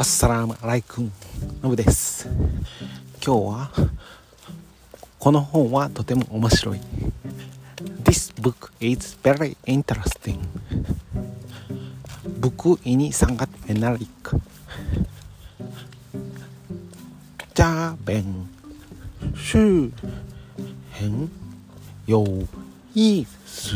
アッサラームライクンノブです。今日はこの本はとても面白い。This book is very interesting. 僕クイニサンガメナリックジャーベンシュー。ヘンヨーイース